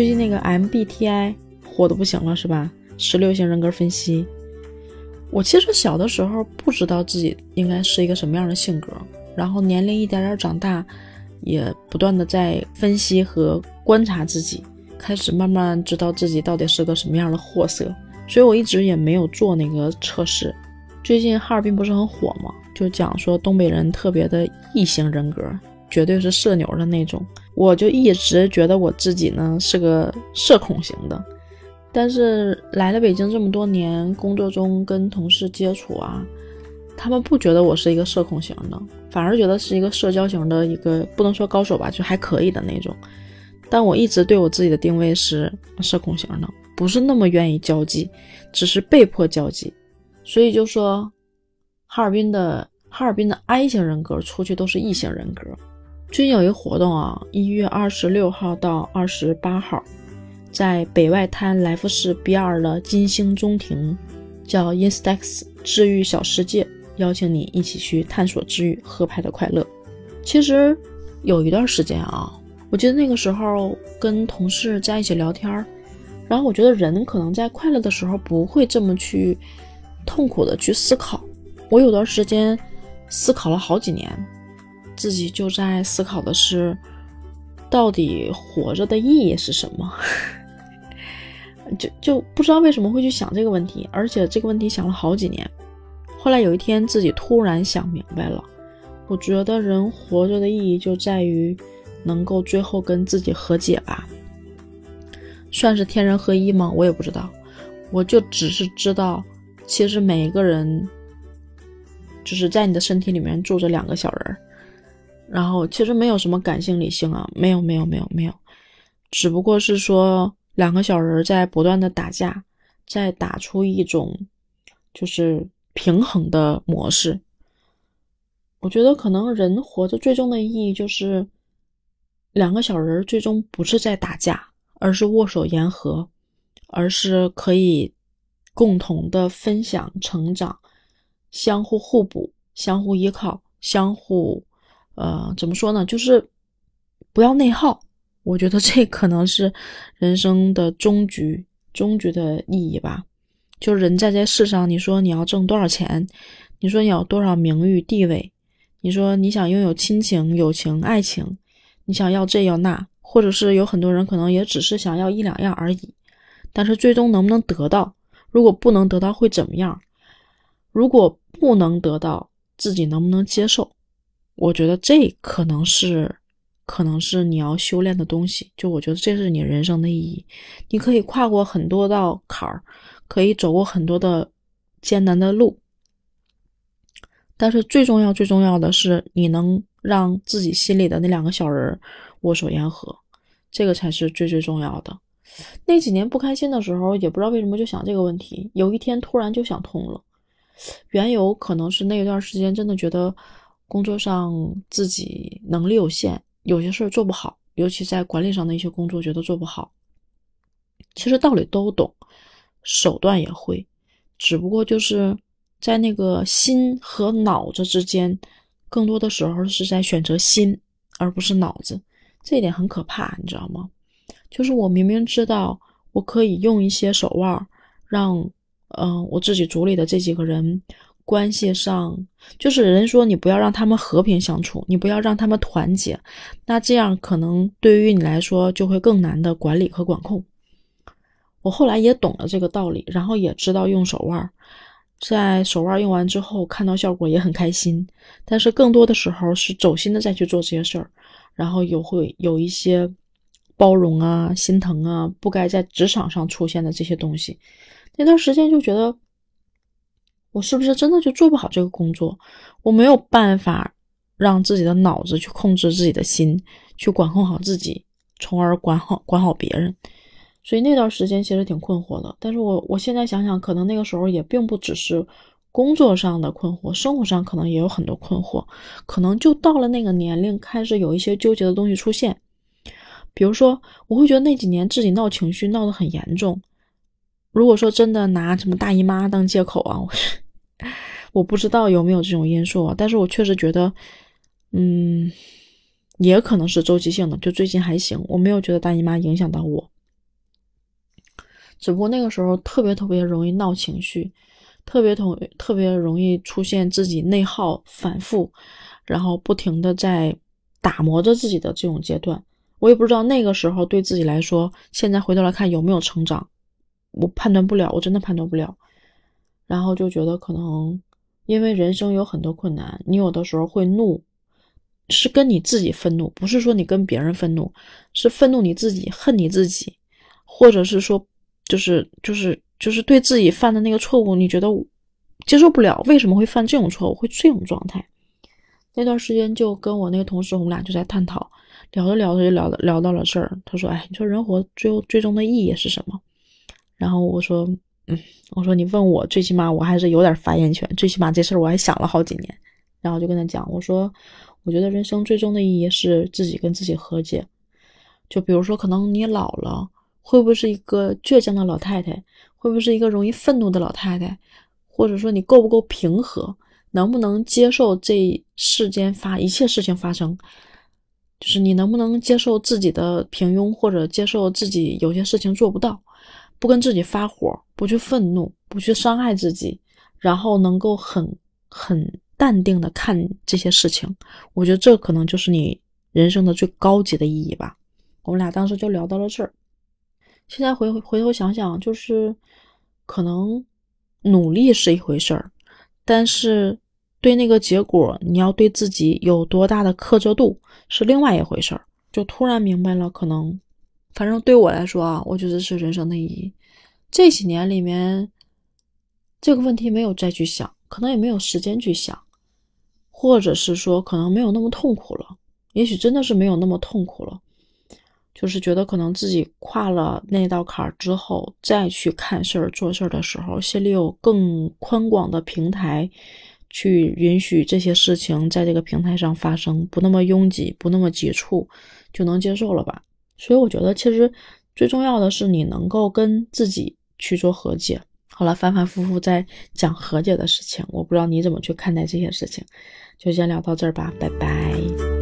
最近那个 MBTI 火的不行了，是吧？十六型人格分析。我其实小的时候不知道自己应该是一个什么样的性格，然后年龄一点点长大，也不断的在分析和观察自己，开始慢慢知道自己到底是个什么样的货色。所以我一直也没有做那个测试。最近哈尔滨不是很火吗？就讲说东北人特别的异型人格，绝对是社牛的那种。我就一直觉得我自己呢是个社恐型的。但是来了北京这么多年，工作中跟同事接触啊，他们不觉得我是一个社恐型的，反而觉得是一个社交型的一个，不能说高手吧，就还可以的那种。但我一直对我自己的定位是社恐型的，不是那么愿意交际，只是被迫交际。所以就说，哈尔滨的哈尔滨的 I 型人格出去都是 E 型人格。最近有一个活动啊，一月二十六号到二十八号。在北外滩来福士 B 二的金星中庭，叫 Instax 治愈小世界，邀请你一起去探索治愈合拍的快乐。其实有一段时间啊，我记得那个时候跟同事在一起聊天，然后我觉得人可能在快乐的时候不会这么去痛苦的去思考。我有段时间思考了好几年，自己就在思考的是，到底活着的意义是什么。就就不知道为什么会去想这个问题，而且这个问题想了好几年。后来有一天自己突然想明白了，我觉得人活着的意义就在于能够最后跟自己和解吧，算是天人合一吗？我也不知道，我就只是知道，其实每一个人就是在你的身体里面住着两个小人儿，然后其实没有什么感性理性啊，没有没有没有没有，只不过是说。两个小人在不断的打架，在打出一种就是平衡的模式。我觉得可能人活着最终的意义就是，两个小人最终不是在打架，而是握手言和，而是可以共同的分享成长，相互互补，相互依靠，相互呃怎么说呢？就是不要内耗。我觉得这可能是人生的终局，终局的意义吧。就人在这世上，你说你要挣多少钱，你说你要多少名誉地位，你说你想拥有亲情、友情、爱情，你想要这要那，或者是有很多人可能也只是想要一两样而已。但是最终能不能得到？如果不能得到会怎么样？如果不能得到，自己能不能接受？我觉得这可能是。可能是你要修炼的东西，就我觉得这是你人生的意义。你可以跨过很多道坎儿，可以走过很多的艰难的路，但是最重要、最重要的是，你能让自己心里的那两个小人握手言和，这个才是最最重要的。那几年不开心的时候，也不知道为什么就想这个问题，有一天突然就想通了。缘由可能是那一段时间真的觉得工作上自己能力有限。有些事儿做不好，尤其在管理上的一些工作，觉得做不好。其实道理都懂，手段也会，只不过就是在那个心和脑子之间，更多的时候是在选择心，而不是脑子。这一点很可怕，你知道吗？就是我明明知道我可以用一些手腕，让嗯我自己组里的这几个人。关系上，就是人说你不要让他们和平相处，你不要让他们团结，那这样可能对于你来说就会更难的管理和管控。我后来也懂了这个道理，然后也知道用手腕，在手腕用完之后看到效果也很开心，但是更多的时候是走心的再去做这些事儿，然后有会有一些包容啊、心疼啊，不该在职场上出现的这些东西，那段时间就觉得。我是不是真的就做不好这个工作？我没有办法让自己的脑子去控制自己的心，去管控好自己，从而管好管好别人。所以那段时间其实挺困惑的。但是我我现在想想，可能那个时候也并不只是工作上的困惑，生活上可能也有很多困惑。可能就到了那个年龄，开始有一些纠结的东西出现。比如说，我会觉得那几年自己闹情绪闹得很严重。如果说真的拿什么大姨妈当借口啊，我不知道有没有这种因素啊，但是我确实觉得，嗯，也可能是周期性的，就最近还行，我没有觉得大姨妈影响到我。只不过那个时候特别特别容易闹情绪，特别同特别容易出现自己内耗反复，然后不停的在打磨着自己的这种阶段。我也不知道那个时候对自己来说，现在回头来看有没有成长，我判断不了，我真的判断不了。然后就觉得可能因为人生有很多困难，你有的时候会怒，是跟你自己愤怒，不是说你跟别人愤怒，是愤怒你自己，恨你自己，或者是说就是就是就是对自己犯的那个错误，你觉得接受不了，为什么会犯这种错误，会这种状态？那段时间就跟我那个同事，我们俩就在探讨。聊着聊着就聊聊到了这儿，他说：“哎，你说人活最后最终的意义是什么？”然后我说：“嗯，我说你问我，最起码我还是有点发言权。最起码这事儿我还想了好几年。”然后就跟他讲，我说：“我觉得人生最终的意义是自己跟自己和解。就比如说，可能你老了，会不会是一个倔强的老太太？会不会是一个容易愤怒的老太太？或者说你够不够平和？能不能接受这世间发一切事情发生？”就是你能不能接受自己的平庸，或者接受自己有些事情做不到，不跟自己发火，不去愤怒，不去伤害自己，然后能够很很淡定的看这些事情。我觉得这可能就是你人生的最高级的意义吧。我们俩当时就聊到了这儿。现在回回头想想，就是可能努力是一回事儿，但是。对那个结果，你要对自己有多大的克制度是另外一回事儿。就突然明白了，可能，反正对我来说啊，我觉得是人生的意义。这几年里面，这个问题没有再去想，可能也没有时间去想，或者是说可能没有那么痛苦了。也许真的是没有那么痛苦了，就是觉得可能自己跨了那道坎儿之后，再去看事儿、做事儿的时候，心里有更宽广的平台。去允许这些事情在这个平台上发生，不那么拥挤，不那么急促，就能接受了吧？所以我觉得，其实最重要的是你能够跟自己去做和解。好了，反反复复在讲和解的事情，我不知道你怎么去看待这些事情，就先聊到这儿吧，拜拜。